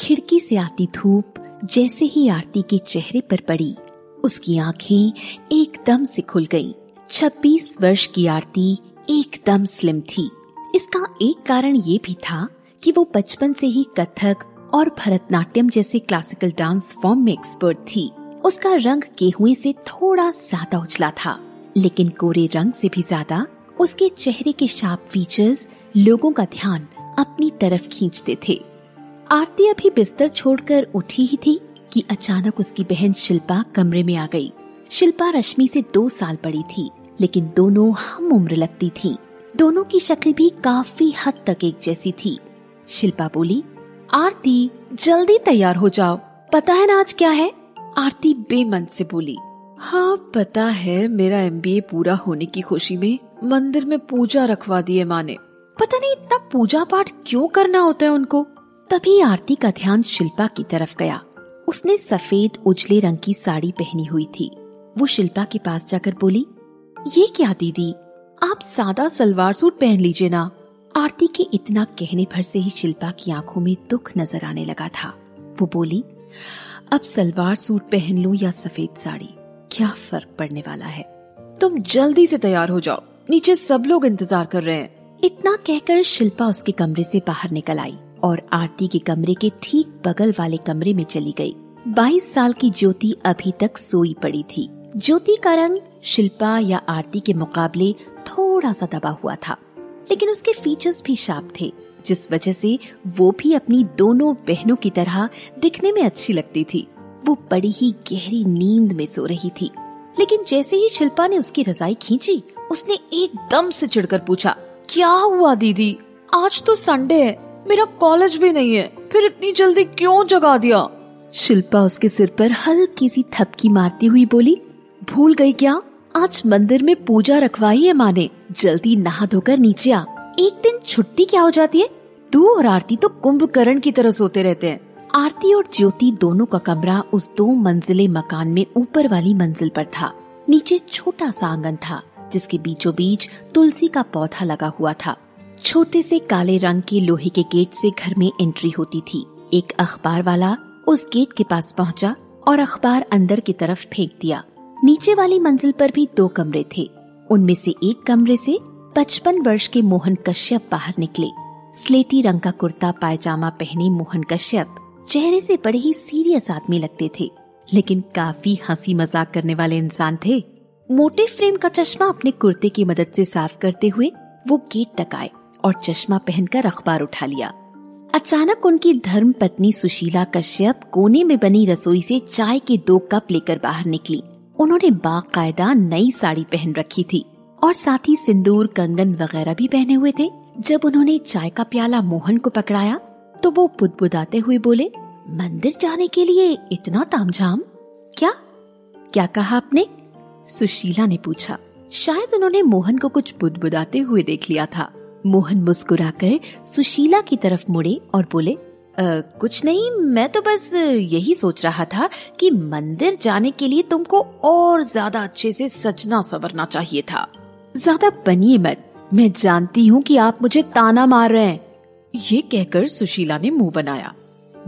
खिड़की से आती धूप जैसे ही आरती के चेहरे पर पड़ी, उसकी आँखें एकदम से खुल गईं। 26 वर्ष की आरती एकदम स्लिम थी। इसका एक कारण ये भी था कि वो बचपन से ही कथक और भरतनाट्यम जैसे क्लासिकल डांस फॉर्म में एक्सपर्ट थी। उसका रंग गेहुए से थोड़ा ज़्यादा उजला था, लेकिन कोरे रंग से भी ज़्यादा उसके चेहरे के शार्प फीचर्स लोगों का ध्यान अपनी तरफ़ खींचते थे। आरती अभी बिस्तर छोड़कर उठी ही थी कि अचानक उसकी बहन शिल्पा कमरे में आ गई। शिल्पा रश्मि से दो साल बड़ी थी, लेकिन दोनों हम उम्र लगती थी। दोनों की शक्ल भी काफ़ी हद तक एक जैसी थी। शिल्पा बोली, आरती, जल्दी तैयार हो जाओ। पता है ना आज क्या है? आरती बेमन से बोली हाँ पता है, मेरा एमबीए पूरा होने की खुशी में मंदिर में पूजा रखवा दी है माँ ने। पता नहीं इतना पूजा पाठ क्यों करना होता है उनको? तभी आरती का ध्यान शिल्पा की तरफ़ गया। उसने सफ़ेद, उजले रंग की साड़ी पहनी हुई थी। वो शिल्पा के पास जाकर बोली, ये क्या दीदी? आप सादा सलवार सूट पहन लीजिए ना। आरती के इतना कहने भर से ही शिल्पा की आँखों में दुख नज़र आने लगा था। वो बोली, अब सलवार सूट पहन लूँ या सफ़ेद साड़ी? क्या फ़र्क पड़ने वाला है? तुम जल्दी से तैयार हो जाओ। नीचे सब लोग इंतज़ार कर रहे हैं। इतना कहकर शिल्पा उसके कमरे से बाहर निकल आई। और आरती के कमरे के ठीक बगल वाले कमरे में चली गई। बाईस साल की ज्योति अभी तक सोई पड़ी थी। ज्योति का रंग, शिल्पा या आरती के मुकाबले थोड़ा सा दबा हुआ था। लेकिन उसके फीचर्स भी शार्प थे, जिस वजह से वो भी अपनी दोनों बहनों की तरह दिखने में अच्छी लगती थी। वो बड़ी ही गहरी नींद में सो रही थी। लेकिन जैसे ही शिल्पा ने उसकी रजाई खींची, उसने एकदम से चिढ़कर पूछा, क्या हुआ दीदी? आज तो संडे है। मेरा कॉलेज भी नहीं है। फिर इतनी जल्दी क्यों जगा दिया? शिल्पा उसके सिर पर हल्की सी थपकी मारती हुई बोली, भूल गई क्या? आज मंदिर में पूजा रखवाई है माँ ने। जल्दी नहा धोकर नीचे आ। एक दिन छुट्टी क्या हो जाती है? तू और आरती तो कुंभकर्ण की तरह सोते रहते हैं। आरती और ज्योति दोनों का कमरा उस दो मंजिले मकान में ऊपर वाली मंजिल पर था। नीचे छोटा सा आँगन था, जिसके बीचों बीच तुलसी का पौधा लगा हुआ था। छोटे से काले रंग के लोहे के गेट से घर में एंट्री होती थी। एक अखबार वाला उस गेट के पास पहुँचा और अखबार अंदर की तरफ़ फेंक दिया। नीचे वाली मंजिल पर भी दो कमरे थे। उनमें से एक कमरे से पचपन वर्ष के मोहन कश्यप बाहर निकले। स्लेटी रंग का कुर्ता, पायजामा पहने मोहन कश्यप चेहरे से बड़े ही सीरियस आदमी लगते थे। लेकिन काफ़ी हँसी मज़ाक करने वाले इंसान थे। मोटे फ्रेम का चश्मा अपने कुर्ते की मदद से साफ़ करते हुए वो गेट तक आए। और चश्मा पहनकर अखबार उठा लिया। अचानक उनकी धर्म पत्नी सुशीला कश्यप कोने में बनी रसोई से चाय के दो कप लेकर बाहर निकली। उन्होंने बाकायदा नई साड़ी पहन रखी थी और साथ ही सिंदूर, कंगन वगैरह भी पहने हुए थे। जब उन्होंने चाय का प्याला मोहन को पकड़ाया तो वो बुदबुदाते हुए बोले, मंदिर जाने के लिए इतना तामझाम? क्या? क्या कहा आपने? सुशीला ने पूछा। शायद उन्होंने मोहन को कुछ बुदबुदाते हुए देख लिया था। मोहन मुस्कुराकर सुशीला की तरफ़ मुड़े और बोले आ, कुछ नहीं मैं तो बस यही सोच रहा था कि मंदिर जाने के लिए तुमको और ज़्यादा अच्छे से सजना सवरना चाहिए था। ज़्यादा बनिए मत। मैं जानती हूँ कि आप मुझे ताना मार रहे हैं। ये कहकर सुशीला ने मुँह बनाया।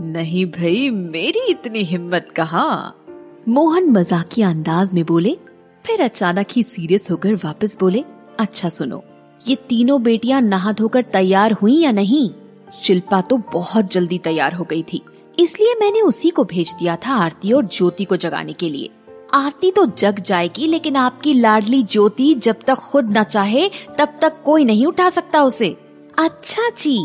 नहीं भाई मेरी इतनी हिम्मत कहा? मोहन मजाकिया अंदाज में बोले। फिर अचानक ही सीरियस होकर वापस बोले अच्छा सुनो ये तीनों बेटियाँ नहा धोकर तैयार हुई या नहीं? शिल्पा तो बहुत जल्दी तैयार हो गई थी। इसलिए मैंने उसी को भेज दिया था आरती और ज्योति को जगाने के लिए। आरती तो जग जाएगी, लेकिन आपकी लाडली ज्योति जब तक खुद न चाहे, तब तक कोई नहीं उठा सकता उसे। अच्छा जी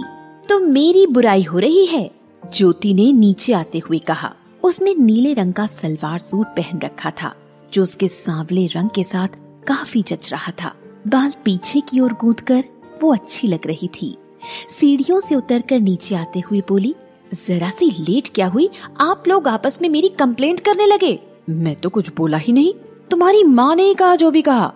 तो मेरी बुराई हो रही है, ज्योति ने नीचे आते हुए कहा। उसने नीले रंग का सलवार सूट पहन रखा था, जो उसके सांवले रंग के साथ काफ़ी जच रहा था। बाल पीछे की ओर गूंद कर वो अच्छी लग रही थी। सीढ़ियों से उतरकर नीचे आते हुए बोली, जरा सी लेट क्या हुई? आप लोग आपस में मेरी कंप्लेंट करने लगे? मैं तो कुछ बोला ही नहीं। तुम्हारी माँ ने कहा, जो भी कहा।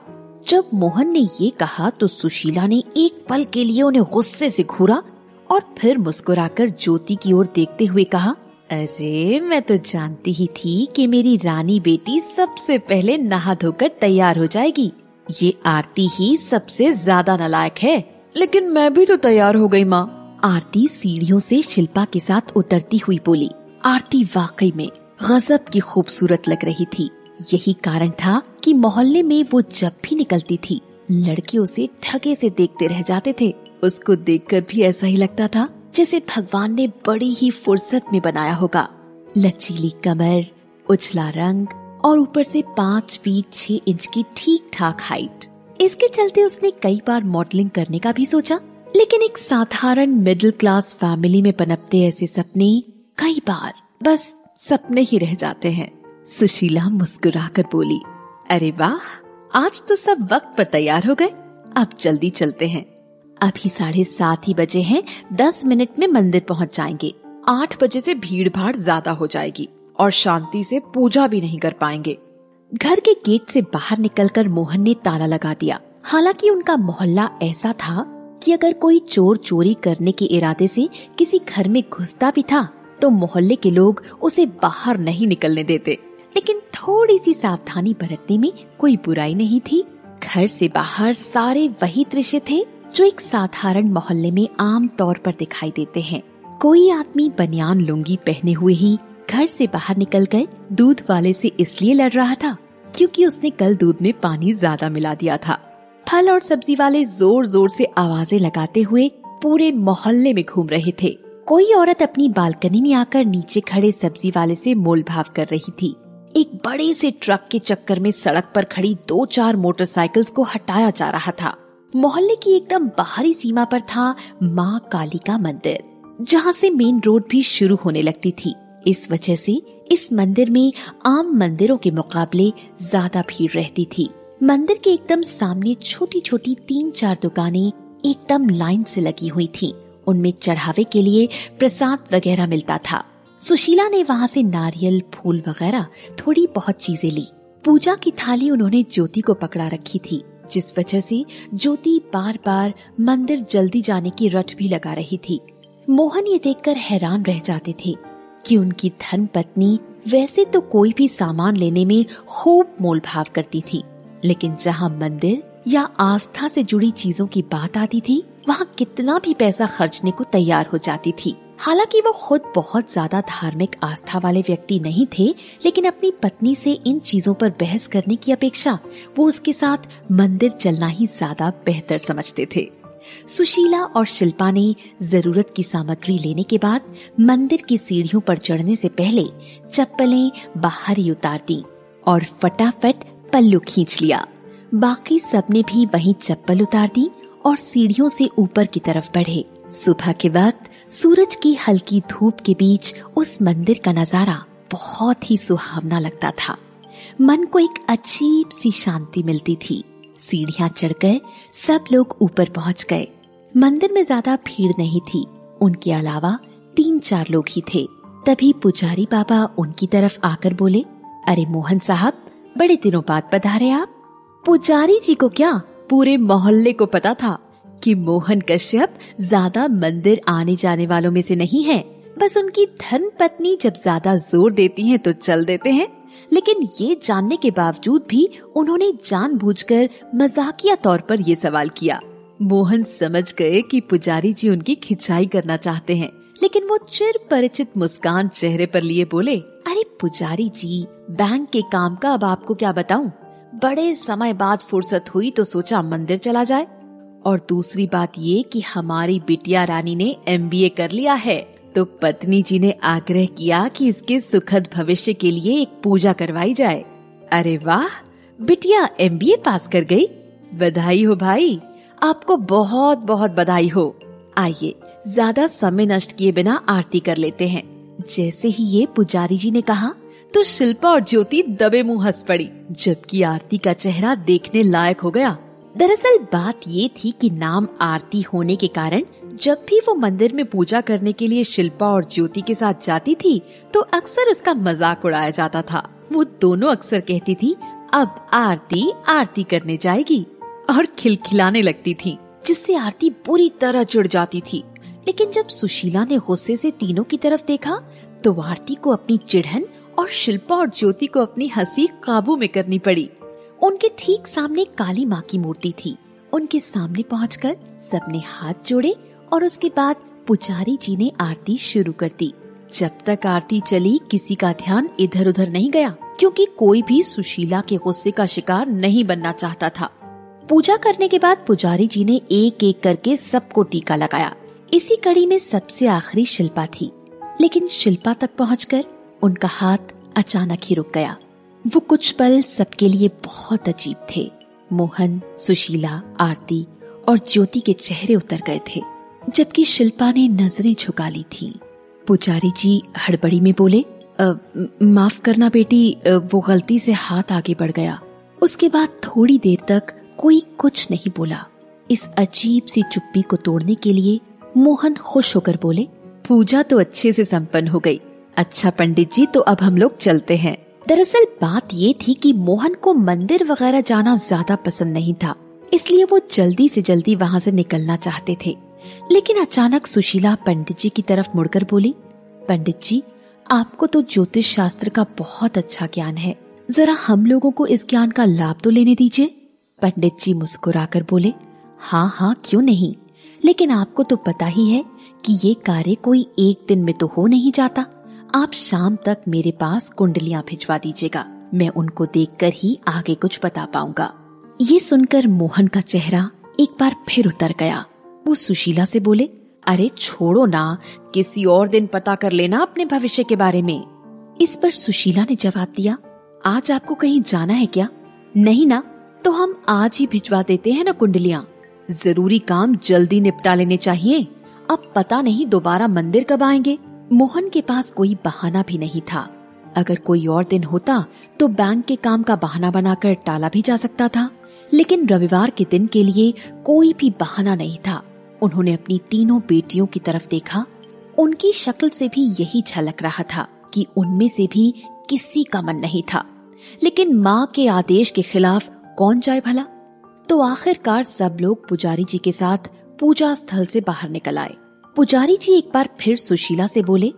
जब मोहन ने ये कहा तो सुशीला ने एक पल के लिए उन्हें गुस्से से घूरा और फिर मुस्कुराकर ज्योति की ओर देखते हुए कहा, अरे, मैं तो जानती ही थी कि मेरी रानी बेटी सबसे पहले नहा धोकर तैयार हो जाएगी। ये आरती ही सबसे ज़्यादा नलायक है। लेकिन मैं भी तो तैयार हो गई माँ। आरती सीढ़ियों से शिल्पा के साथ उतरती हुई बोली, आरती वाकई में गजब की खूबसूरत लग रही थी। यही कारण था कि मोहल्ले में वो जब भी निकलती थी लड़के उसे ठगे से देखते रह जाते थे। उसको देखकर भी ऐसा ही लगता था जैसे भगवान ने बड़ी ही फुर्सत में बनाया होगा। लचीली कमर उछला रंग और ऊपर से पाँच फीट छह इंच की ठीक ठाक हाइट इसके चलते उसने कई बार मॉडलिंग करने का भी सोचा, लेकिन एक साधारण मिडिल क्लास फैमिली में पनपते ऐसे सपने कई बार बस सपने ही रह जाते हैं। सुशीला मुस्कुराकर बोली, अरे वाह, आज तो सब वक्त पर तैयार हो गए। अब जल्दी चलते हैं। अभी साढ़े सात ही बजे हैं, दस मिनट में मंदिर पहुँच जाएँगे। आठ बजे से भीड़ भाड़ ज़्यादा हो जाएगी। और शांति से पूजा भी नहीं कर पाएँगे। घर के गेट से बाहर निकलकर मोहन ने ताला लगा दिया। हालाँकि उनका मोहल्ला ऐसा था कि अगर कोई चोर चोरी करने के इरादे से किसी घर में घुसता भी था तो मोहल्ले के लोग उसे बाहर नहीं निकलने देते। लेकिन थोड़ी सी सावधानी बरतने में कोई बुराई नहीं थी। घर से बाहर सारे वही दृश्य थे जो एक साधारण मोहल्ले में आम तौर पर दिखाई देते हैं। कोई आदमी बनियान लुंगी पहने हुए ही घर से बाहर निकल कर दूध वाले से इसलिए लड़ रहा था क्योंकि उसने कल दूध में पानी ज़्यादा मिला दिया था। फल और सब्ज़ी वाले ज़ोर ज़ोर से आवाज़ें लगाते हुए पूरे मोहल्ले में घूम रहे थे। कोई औरत अपनी बालकनी में आकर नीचे खड़े सब्ज़ी वाले से मोल भाव कर रही थी। एक बड़े से ट्रक के चक्कर में सड़क पर खड़ी दो चार मोटरसाइकिल्स को हटाया जा रहा था। मोहल्ले की एकदम बाहरी सीमा पर था माँ काली का मंदिर, जहाँ से मेन रोड भी शुरू होने लगती थी। इस वजह से इस मंदिर में आम मंदिरों के मुकाबले ज़्यादा भीड़ रहती थी। मंदिर के एकदम सामने छोटी छोटी तीन चार दुकानें एकदम लाइन से लगी हुई थी। उनमें चढ़ावे के लिए प्रसाद वगैरह मिलता था। सुशीला ने वहाँ से नारियल, फूल वगैरह थोड़ी बहुत चीज़ें ली। पूजा की थाली उन्होंने ज्योति को पकड़ा रखी थी, जिस वजह से ज्योति बार बार मंदिर जल्दी जाने की रट भी लगा रही थी। मोहन ये देखकर हैरान रह जाते थे कि उनकी धन पत्नी वैसे तो कोई भी सामान लेने में खूब मोल भाव करती थी, लेकिन जहाँ मंदिर या आस्था से जुड़ी चीज़ों की बात आती थी, वहाँ कितना भी पैसा खर्चने को तैयार हो जाती थी। हालाँकि वो खुद बहुत ज़्यादा धार्मिक आस्था वाले व्यक्ति नहीं थे, लेकिन अपनी पत्नी से इन चीज़ों पर बहस करने की अपेक्षा वो उसके साथ मंदिर चलना ही ज़्यादा बेहतर समझते थे। सुशीला और शिल्पा ने ज़रूरत की सामग्री लेने के बाद मंदिर की सीढ़ियों पर चढ़ने से पहले चप्पलें बाहर ही उतार दी और फटाफट पल्लू खींच लिया। बाकी सबने भी वहीं चप्पल उतार दी और सीढ़ियों से ऊपर की तरफ़ बढ़े। सुबह के वक्त सूरज की हल्की धूप के बीच उस मंदिर का नज़ारा बहुत ही सुहावना लगता था। मन को एक अजीब सी शांति मिलती थी। सीढ़ियाँ चढ़कर सब लोग ऊपर पहुँच गए। मंदिर में ज़्यादा भीड़ नहीं थी। उनके अलावा तीन चार लोग ही थे। तभी पुजारी बाबा उनकी तरफ़ आकर बोले, अरे मोहन साहब, बड़े दिनों बाद पधारे आप। पुजारी जी को क्या पूरे मोहल्ले को पता था कि मोहन कश्यप ज़्यादा मंदिर आने जाने वालों में से नहीं है? बस उनकी धर्म पत्नी जब ज़्यादा ज़ोर देती हैं तो चल देते हैं। लेकिन ये जानने के बावजूद भी उन्होंने जानबूझकर मजाकिया तौर पर ये सवाल किया। मोहन समझ गए कि पुजारी जी उनकी खिंचाई करना चाहते हैं, लेकिन वो चिर परिचित मुस्कान चेहरे पर लिए बोले, अरे पुजारी जी, बैंक के काम का अब आपको क्या बताऊँ? बड़े समय बाद फुर्सत हुई तो सोचा मंदिर चला जाए। और दूसरी बात ये कि हमारी बिटिया रानी ने एमबीए कर लिया है। तो पत्नी जी ने आग्रह किया कि इसके सुखद भविष्य के लिए एक पूजा करवाई जाए। अरे वाह, बिटिया एमबीए पास कर गई। बधाई हो भाई, आपको बहुत बहुत बधाई हो। आइए, ज़्यादा समय नष्ट किए बिना आरती कर लेते हैं। जैसे ही ये पुजारी जी ने कहा तो शिल्पा और ज्योति दबे मुँह हंस पड़ी, जबकि आरती का चेहरा देखने लायक हो गया। दरअसल बात ये थी कि नाम आरती होने के कारण जब भी वो मंदिर में पूजा करने के लिए शिल्पा और ज्योति के साथ जाती थी तो अक्सर उसका मज़ाक उड़ाया जाता था। वो दोनों अक्सर कहती थी, अब आरती आरती करने जाएगी। और खिलखिलाने लगती थी, जिससे आरती बुरी तरह चिढ़ जाती थी। लेकिन जब सुशीला ने गुस्से से तीनों की तरफ़ देखा तो आरती को अपनी चिढ़न और शिल्पा और ज्योति को अपनी हँसी काबू में करनी पड़ी। उनके ठीक सामने काली माँ की मूर्ति थी। उनके सामने पहुंचकर सबने हाथ जोड़े और उसके बाद पुजारी जी ने आरती शुरू कर दी। जब तक आरती चली, किसी का ध्यान इधर उधर नहीं गया, क्योंकि कोई भी सुशीला के गुस्से का शिकार नहीं बनना चाहता था। पूजा करने के बाद पुजारी जी ने एक एक करके सबको टीका लगाया। इसी कड़ी में सबसे आखिरी शिल्पा थी। लेकिन शिल्पा तक पहुंचकर उनका हाथ अचानक ही रुक गया। वो कुछ पल सबके लिए बहुत अजीब थे। मोहन, सुशीला, आरती और ज्योति के चेहरे उतर गए थे। जबकि शिल्पा ने नज़रें झुका ली थी। पुजारी जी हड़बड़ी में बोले आ, माफ़ करना बेटी वो गलती से हाथ आगे बढ़ गया। उसके बाद थोड़ी देर तक कोई कुछ नहीं बोला। इस अजीब सी चुप्पी को तोड़ने के लिए मोहन खुश होकर बोले पूजा तो अच्छे से संपन्न हो गई। अच्छा पंडित जी तो अब हम लोग चलते हैं। दरअसल बात ये थी कि मोहन को मंदिर वगैरह जाना ज़्यादा पसंद नहीं था इसलिए वो जल्दी से जल्दी वहाँ से निकलना चाहते थे। लेकिन अचानक सुशीला पंडित जी की तरफ़ मुड़कर बोली, पंडित जी, आपको तो ज्योतिष शास्त्र का बहुत अच्छा ज्ञान है। जरा हम लोगों को इस ज्ञान का लाभ तो लेने दीजिए। पंडित जी मुस्कुराकर बोले हाँ हाँ क्यों नहीं? लेकिन आपको तो पता ही है कि ये कार्य कोई एक दिन में तो हो नहीं जाता। आप शाम तक मेरे पास कुंडलियाँ भिजवा दीजिएगा। मैं उनको देखकर ही आगे कुछ बता पाऊँगा। ये सुनकर मोहन का चेहरा एक बार फिर उतर गया। वो सुशीला से बोले, अरे छोड़ो ना, किसी और दिन पता कर लेना अपने भविष्य के बारे में। इस पर सुशीला ने जवाब दिया, आज आपको कहीं जाना है क्या? नहीं ना तो हम आज ही भिजवा देते हैं ना कुंडलियाँ। ज़रूरी काम जल्दी निपटा लेने चाहिए। अब पता नहीं दोबारा मंदिर कब आएँगे। मोहन के पास कोई बहाना भी नहीं था। अगर कोई और दिन होता तो बैंक के काम का बहाना बनाकर टाला भी जा सकता था। लेकिन रविवार के दिन के लिए कोई भी बहाना नहीं था। उन्होंने अपनी तीनों बेटियों की तरफ़ देखा। उनकी शक्ल से भी यही झलक रहा था कि उनमें से भी किसी का मन नहीं था। लेकिन माँ के आदेश के खिलाफ कौन जाए भला? तो आखिरकार सब लोग पुजारी जी के साथ पूजा स्थल से बाहर निकल आए। पुजारी जी एक बार फिर सुशीला से बोले,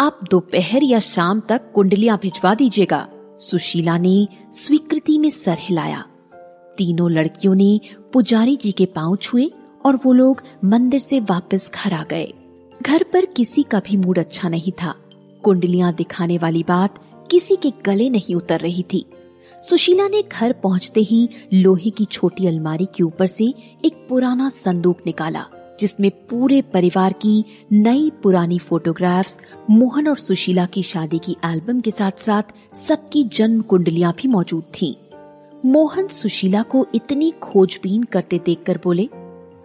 आप दोपहर या शाम तक कुंडलियाँ भिजवा दीजिएगा। सुशीला ने स्वीकृति में सर हिलाया। तीनों लड़कियों ने पुजारी जी के पाँव छुए और वो लोग मंदिर से वापस घर आ गए। घर पर किसी का भी मूड अच्छा नहीं था। कुंडलियाँ दिखाने वाली बात किसी के गले नहीं उतर रही थी। सुशीला ने घर पहुँचते ही लोहे की छोटी अलमारी के ऊपर से एक पुराना संदूक निकाला, जिसमें पूरे परिवार की नई पुरानी फोटोग्राफ्स, मोहन और सुशीला की शादी की एल्बम के साथ साथ सबकी जन्म कुंडलियाँ भी मौजूद थीं। मोहन सुशीला को इतनी खोजबीन करते देखकर बोले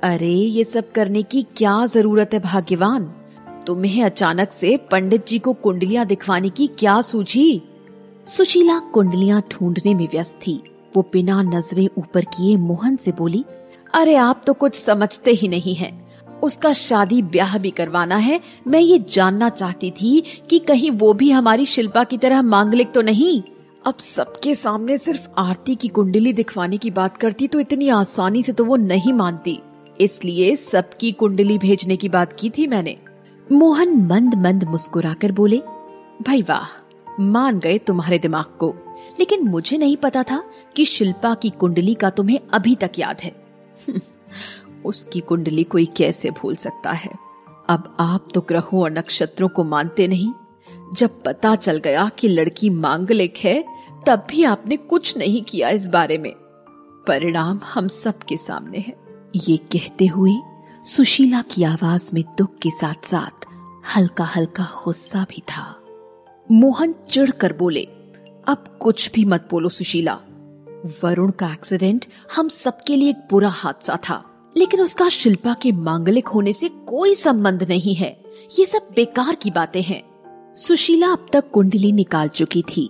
अरे, ये सब करने की क्या ज़रूरत है, भाग्यवान? तुम्हें अचानक से पंडित जी को कुंडलियाँ दिखवाने की क्या सूझी? सुशीला कुंडलियाँ ढूँढने में व्यस्त थी। वो बिना नज़रें ऊपर किए मोहन से बोली, अरे, आप तो कुछ समझते ही नहीं हैं। उसका शादी ब्याह भी करवाना है। मैं ये जानना चाहती थी कि कहीं वो भी हमारी शिल्पा की तरह मांगलिक तो नहीं? अब सबके सामने सिर्फ़ आरती की कुंडली दिखवाने की बात करती तो इतनी आसानी से तो वो नहीं मानती। इसलिए सबकी कुंडली भेजने की बात की थी मैंने। मोहन मंद मंद मुस्कुराकर बोले, भाई वाह, मान गए तुम्हारे दिमाग को। लेकिन मुझे नहीं पता था कि शिल्पा की कुंडली का तुम्हें अभी तक याद है। उसकी कुंडली कोई कैसे भूल सकता है? अब आप तो ग्रहों और नक्षत्रों को मानते नहीं। जब पता चल गया कि लड़की मांगलिक है, तब भी आपने कुछ नहीं किया इस बारे में। परिणाम हम सबके सामने है। ये कहते हुए सुशीला की आवाज़ में दुख के साथ साथ हल्का हल्का गुस्सा भी था। मोहन चिढ़कर बोले, अब कुछ भी मत बोलो सुशीला। वरुण का एक्सीडेंट हम सबके लिए एक बुरा हादसा था, लेकिन उसका शिल्पा के मांगलिक होने से कोई संबंध नहीं है। ये सब बेकार की बातें हैं। सुशीला अब तक कुंडली निकाल चुकी थी।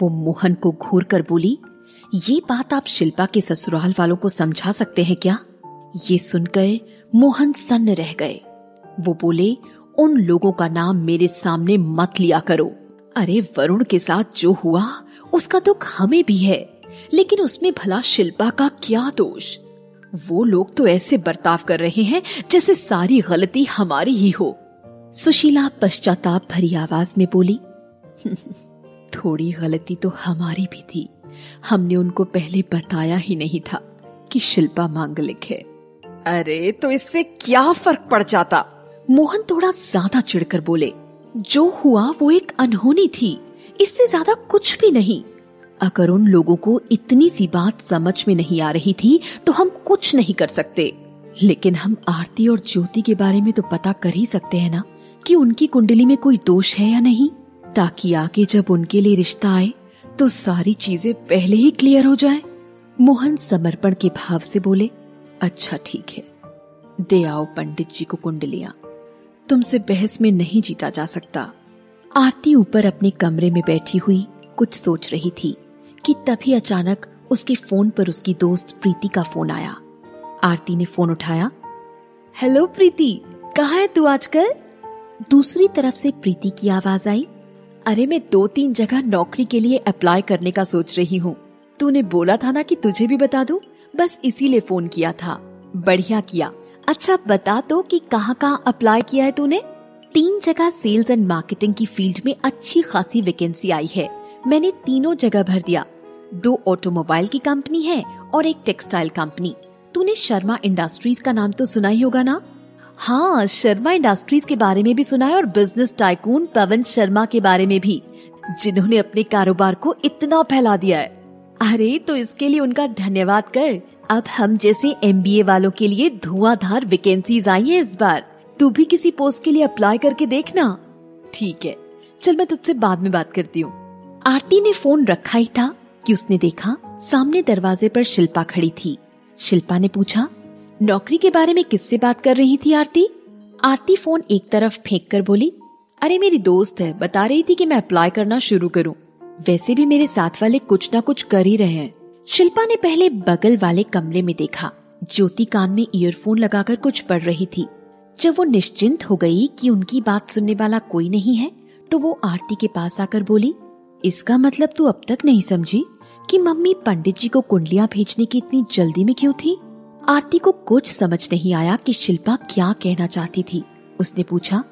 वो मोहन को घूर कर बोली, ये बात आप शिल्पा के ससुराल वालों को समझा सकते हैं क्या? ये सुनकर मोहन सन्न रह गए। वो बोले, उन लोगों का नाम मेरे सामने मत लिया करो। अरे, वरुण के साथ जो हुआ, उसका दुख हमें भी है, लेकिन उसमें भला शिल्पा का क्या दोष? वो लोग तो ऐसे बर्ताव कर रहे हैं जैसे सारी गलती हमारी ही हो। सुशीला पश्चाताप भरी आवाज़ में बोली, थोड़ी गलती तो हमारी भी थी। हमने उनको पहले बताया ही नहीं था कि शिल्पा मांगलिक है। अरे तो इससे क्या फ़र्क पड़ जाता? मोहन थोड़ा ज़्यादा चिढ़कर बोले, जो हुआ वो एक अनहोनी थी, इससे ज़्यादा कुछ भी नहीं। अगर उन लोगों को इतनी सी बात समझ में नहीं आ रही थी तो हम कुछ नहीं कर सकते। लेकिन हम आरती और ज्योति के बारे में तो पता कर ही सकते हैं ना, कि उनकी कुंडली में कोई दोष है या नहीं। ताकि आगे जब उनके लिए रिश्ता आए तो सारी चीज़ें पहले ही क्लियर हो जाए। मोहन समर्पण के भाव से बोले अच्छा ठीक है। दे आओ पंडित जी को कुंडलियाँ। तुमसे बहस में नहीं जीता जा सकता। आरती ऊपर अपने कमरे में बैठी हुई कुछ सोच रही थी कि तभी अचानक उसके फ़ोन पर उसकी दोस्त प्रीति का फ़ोन आया। आरती ने फ़ोन उठाया। हेलो प्रीति, कहा है तू आजकल? दूसरी तरफ़ से प्रीति की आवाज़ आई। अरे मैं दो तीन जगह नौकरी के लिए अप्लाई करने का सोच रही हूँ। तूने बोला था ना कि तुझे भी बता दूँ? बस इसीलिए फ़ोन किया था। बढ़िया किया। अच्छा बता तो कि कहाँ कहाँ अप्लाई किया है तूने? तीन जगह सेल्स एंड मार्केटिंग की फ़ील्ड में अच्छी खासी वैकेंसी आई है। मैंने तीनों जगह भर दिया। दो ऑटोमोबाइल की कंपनी है और एक टेक्सटाइल कंपनी तूने शर्मा इंडस्ट्रीज़ का नाम तो सुना ही होगा ना? हाँ शर्मा इंडस्ट्रीज़ के बारे में भी सुना है और बिज़नेस टाइकून पवन शर्मा के बारे में भी, जिन्होंने अपने कारोबार को इतना फैला दिया है। अरे तो इसके लिए उनका धन्यवाद कर। अब हम जैसे एमबीए वालों के लिए धुआंधार वैकेंसीज आई है इस बार। तू भी किसी पोस्ट के लिए अप्लाई करके देखना। ठीक है, चल मैं तुझसे बाद में बात करती हूँ। आरती ने फ़ोन रखा ही था कि उसने देखा सामने दरवाजे पर शिल्पा खड़ी थी। शिल्पा ने पूछा, नौकरी के बारे में किससे बात कर रही थी आरती? आरती फ़ोन एक तरफ़ फेंक कर बोली, अरे मेरी दोस्त है, बता रही थी कि मैं अप्लाई करना शुरू करूँ। वैसे भी मेरे साथ वाले कुछ ना कुछ कर ही रहे हैं। शिल्पा ने पहले बगल वाले कमरे में देखा, ज्योति कान में ईयरफोन लगाकर कुछ पढ़ रही थी। जब वो निश्चिंत हो गई कि उनकी बात सुनने वाला कोई नहीं है तो वो आरती के पास आकर बोली, इसका मतलब तू अब तक नहीं समझी कि मम्मी पंडित जी को कुंडलियाँ भेजने की इतनी जल्दी में क्यों थी? आरती को कुछ समझ नहीं आया कि शिल्पा क्या कहना चाहती थी। उसने पूछा,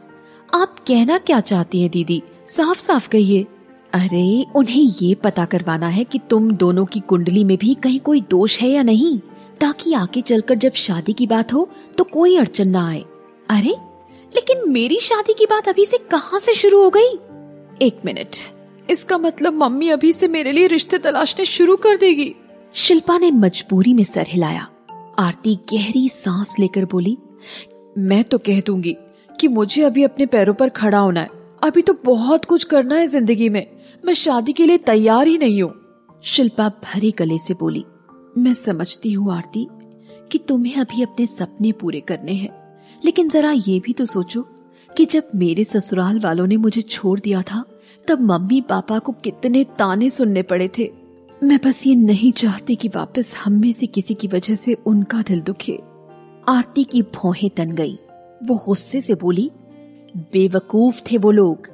आप कहना क्या चाहती है, दीदी? साफ़ साफ़ कहिए। अरे, उन्हें ये पता करवाना है कि तुम दोनों की कुंडली में भी कहीं कोई दोष है या नहीं। ताकि आगे चलकर जब शादी की बात हो तो कोई अड़चन ना आए। अरे, लेकिन मेरी शादी की बात अभी से कहाँ से शुरू हो गई? एक मिनट। इसका मतलब मम्मी अभी से मेरे लिए रिश्ते तलाशने शुरू कर देगी। शिल्पा ने मजबूरी में सर हिलाया। आरती गहरी सांस लेकर बोली, मैं तो कह दूँगी कि मुझे अभी अपने पैरों पर खड़ा होना है। अभी तो बहुत कुछ करना है ज़िंदगी में। मैं शादी के लिए तैयार ही नहीं हूँ। शिल्पा भरे गले से बोली, मैं समझती हूँ आरती कि तुम्हें अभी अपने सपने पूरे करने हैं। लेकिन जरा ये भी तो सोचो कि जब मेरे ससुराल वालों ने मुझे छोड़ दिया था, तब मम्मी पापा को कितने ताने सुनने पड़े थे। मैं बस ये नहीं चाहती कि वापस हम में से किसी की वजह से उनका दिल दुखे। आरती की भौहें तन गई। वो गुस्से से बोली, बेवकूफ़ थे वो लोग।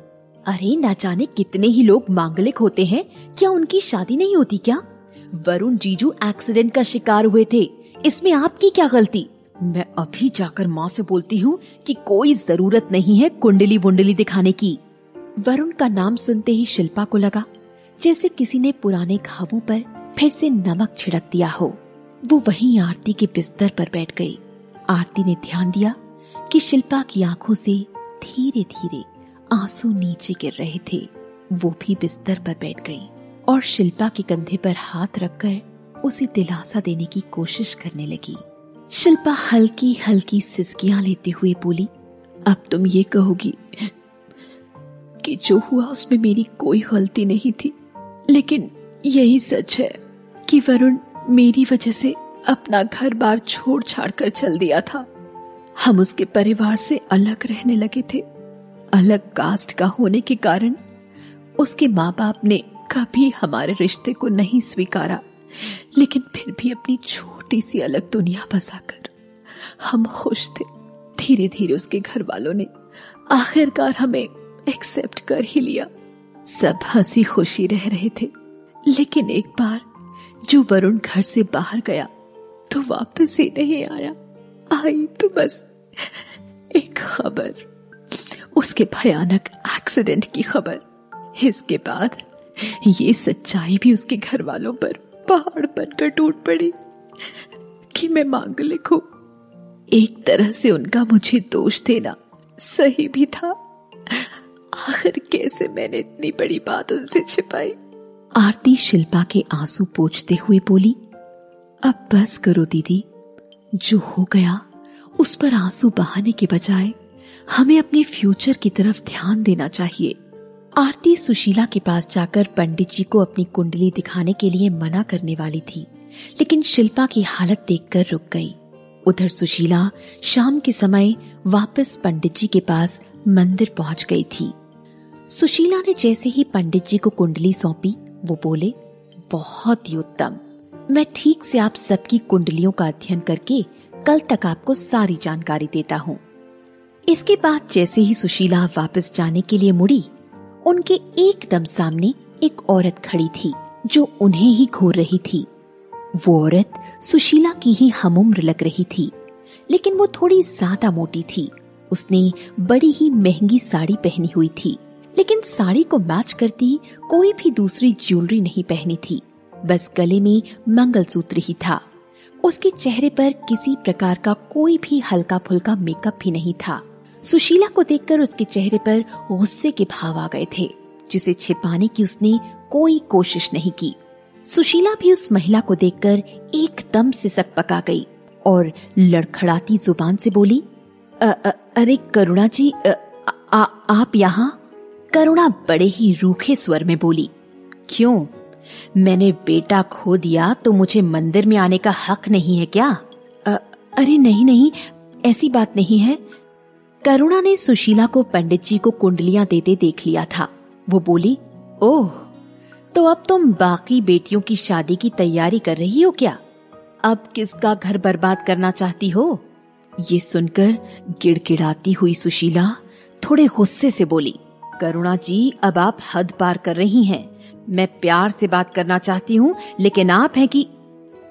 अरे, ना जाने कितने ही लोग मांगलिक होते हैं। क्या उनकी शादी नहीं होती क्या? वरुण जीजू एक्सीडेंट का शिकार हुए थे। इसमें आपकी क्या गलती? मैं अभी जाकर माँ से बोलती हूँ कि कोई ज़रूरत नहीं है कुंडली वुंडली दिखाने की। वरुण का नाम सुनते ही शिल्पा को लगा, जैसे किसी ने पुराने घावों पर फिर से नमक छिड़क दिया हो। वो वहीं आरती के बिस्तर पर बैठ गई। आरती ने ध्यान दिया कि शिल्पा की आँखों से धीरे धीरे आँसू नीचे गिर रहे थे। वो भी बिस्तर पर बैठ गई और शिल्पा के कंधे पर हाथ रखकर उसे दिलासा देने की कोशिश करने लगी। शिल्पा हल्की हल्की सिसकियाँ लेते हुए बोली, अब तुम ये कहोगी कि जो हुआ उसमें मेरी कोई गलती नहीं थी। लेकिन यही सच है कि वरुण मेरी वजह से अपना घर बार छोड़ छाड़ कर चल दिया था। हम उसके परिवार से अलग रहने लगे थे। अलग कास्ट का होने के कारण उसके माँ बाप ने कभी हमारे रिश्ते को नहीं स्वीकारा। लेकिन फिर भी अपनी छोटी सी अलग दुनिया बसाकर हम खुश थे। धीरे धीरे उसके घर वालों ने आखिरकार हमें एक्सेप्ट कर ही लिया। सब हँसी खुशी रह रहे थे। लेकिन एक बार जो वरुण घर से बाहर गया तो वापस ही नहीं आया। आई तो बस एक खबर। उसके भयानक एक्सीडेंट की खबर। इसके बाद ये सच्चाई भी उसके घर वालों पर पहाड़ बनकर टूट पड़ी कि मैं मांगलिक हूँ। एक तरह से उनका मुझे दोष देना सही भी था। आखिर कैसे मैंने इतनी बड़ी बात उनसे छिपाई? आरती शिल्पा के आँसू पोछते हुए बोली, अब बस करो दीदी, जो हो गया, उस पर आँसू बहाने के बजाय हमें अपने फ्यूचर की तरफ़ ध्यान देना चाहिए। आरती सुशीला के पास जाकर पंडित जी को अपनी कुंडली दिखाने के लिए मना करने वाली थी, लेकिन शिल्पा की हालत देखकर रुक गई। उधर सुशीला शाम के समय वापस पंडित जी के पास मंदिर पहुँच गई थी। सुशीला ने जैसे ही पंडित जी को कुंडली सौंपी, वो बोले, बहुत ही उत्तम। मैं ठीक से आप सबकी कुंडलियों का अध्ययन करके कल तक आपको सारी जानकारी देता हूँ। इसके बाद जैसे ही सुशीला वापस जाने के लिए मुड़ी, उनके एकदम सामने एक औरत खड़ी थी, जो उन्हें ही घूर रही थी। वो औरत सुशीला की ही हमउम्र लग रही थी, लेकिन वो थोड़ी ज़्यादा मोटी थी। उसने बड़ी ही महँगी साड़ी पहनी हुई थी, लेकिन साड़ी को मैच करती कोई भी दूसरी ज्वेलरी नहीं पहनी थी। बस गले में मंगलसूत्र ही था। उसके चेहरे पर किसी प्रकार का कोई भी हल्का फुल्का मेकअप भी नहीं था। सुशीला को देखकर उसके चेहरे पर गुस्से के भाव आ गए थे जिसे छिपाने की उसने कोई कोशिश नहीं की। सुशीला भी उस महिला को देखकर एकदम से सक पका गई और लड़खड़ाती ज़ुबान से बोली अरे करुणा जी अ, आ, आप यहाँ? करुणा बड़े ही रूखे स्वर में बोली क्यों? मैंने बेटा खो दिया तो मुझे मंदिर में आने का हक नहीं है क्या? अ, अरे नहीं नहीं ऐसी बात नहीं है। करुणा ने सुशीला को पंडित जी को कुंडलियाँ देते देख लिया था। वो बोली, ओह तो अब तुम बाकी बेटियों की शादी की तैयारी कर रही हो क्या? अब किसका घर बर्बाद करना चाहती हो? ये सुनकर गिड़गिड़ाती हुई सुशीला थोड़े गुस्से से बोली, करुणा जी, अब आप हद पार कर रही हैं। मैं प्यार से बात करना चाहती हूँ, लेकिन आप हैं कि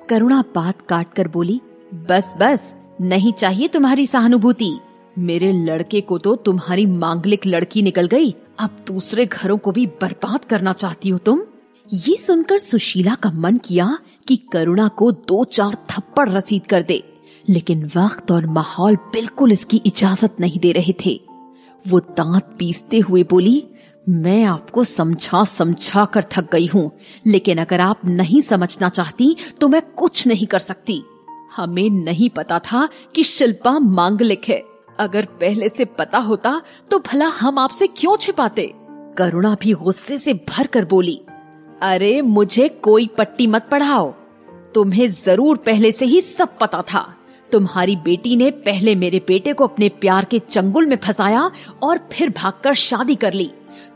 करुणा बात काट कर बोली, बस बस, नहीं चाहिए तुम्हारी सहानुभूति। मेरे लड़के को तो तुम्हारी मांगलिक लड़की निकल गई। अब दूसरे घरों को भी बर्बाद करना चाहती हो तुम? ये सुनकर सुशीला का मन किया कि करुणा को दो चार थप्पड़ रसीद कर दे, लेकिन वक्त और माहौल बिल्कुल इसकी इजाज़त नहीं दे रहे थे। वो दांत पीसते हुए बोली, मैं आपको समझा समझा कर थक गई हूँ, लेकिन अगर आप नहीं समझना चाहती तो मैं कुछ नहीं कर सकती। हमें नहीं पता था कि शिल्पा मांगलिक है। अगर पहले से पता होता तो भला हम आपसे क्यों छिपाते? करुणा भी गुस्से से भर कर बोली, अरे, मुझे कोई पट्टी मत पढ़ाओ। तुम्हें ज़रूर पहले से ही सब पता था। तुम्हारी बेटी ने पहले मेरे बेटे को अपने प्यार के चंगुल में फंसाया और फिर भागकर शादी कर ली।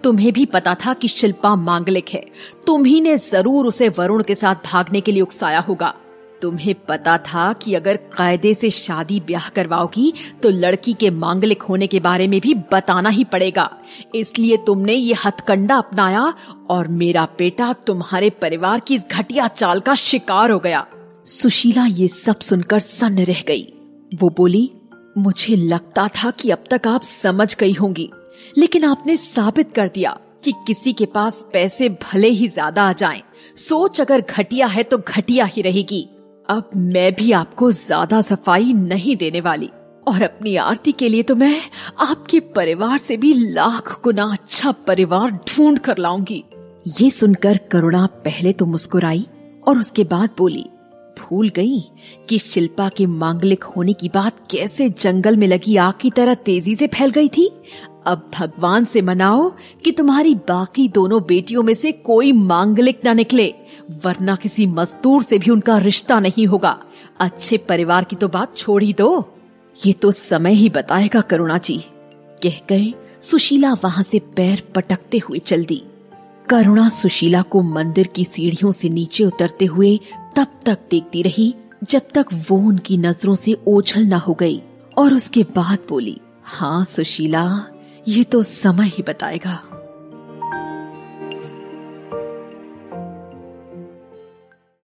तुम्हें भी पता था कि शिल्पा मांगलिक है। तुम्ही ने ज़रूर उसे वरुण के साथ भागने के लिए उकसाया होगा। तुम्हें पता था कि अगर कायदे से शादी ब्याह करवाओगी तो लड़की के मांगलिक होने के बारे में भी बताना ही पड़ेगा। इसलिए तुमने ये हथकंडा अपनाया और मेरा बेटा तुम्हारे परिवार की इस घटिया चाल का शिकार हो गया। सुशीला ये सब सुनकर सन्न रह गई। वो बोली मुझे लगता था कि अब तक आप समझ गई होंगी लेकिन आपने साबित कर दिया कि किसी के पास पैसे भले ही ज़्यादा आ जाएँ, सोच अगर घटिया है तो घटिया ही रहेगी। अब मैं भी आपको ज़्यादा सफ़ाई नहीं देने वाली। और अपनी आरती के लिए तो मैं आपके परिवार से भी लाख गुना अच्छा परिवार ढूंढ कर लाऊँगी। ये सुनकर करुणा पहले तो मुस्कुराई और उसके बाद बोली भूल गई कि शिल्पा के मांगलिक होने की बात कैसे जंगल में लगी आग की तरह तेज़ी से फैल गई थी? अब भगवान से मनाओ कि तुम्हारी बाकी दोनों बेटियों में से कोई मांगलिक न निकले, वरना किसी मजदूर से भी उनका रिश्ता नहीं होगा। अच्छे परिवार की तो बात छोड़ ही दो। ये तो समय ही बताएगा करुणा जी। कह गए, सुशीला वहाँ से पैर पटकते हुए चल दी। करुणा सुशीला को मंदिर की सीढ़ियों से नीचे उतरते हुए तब तक देखती रही, जब तक वो उनकी नज़रों से ओझल ना हो गई और उसके बाद बोली हाँ सुशीला, ये तो समय ही बताएगा।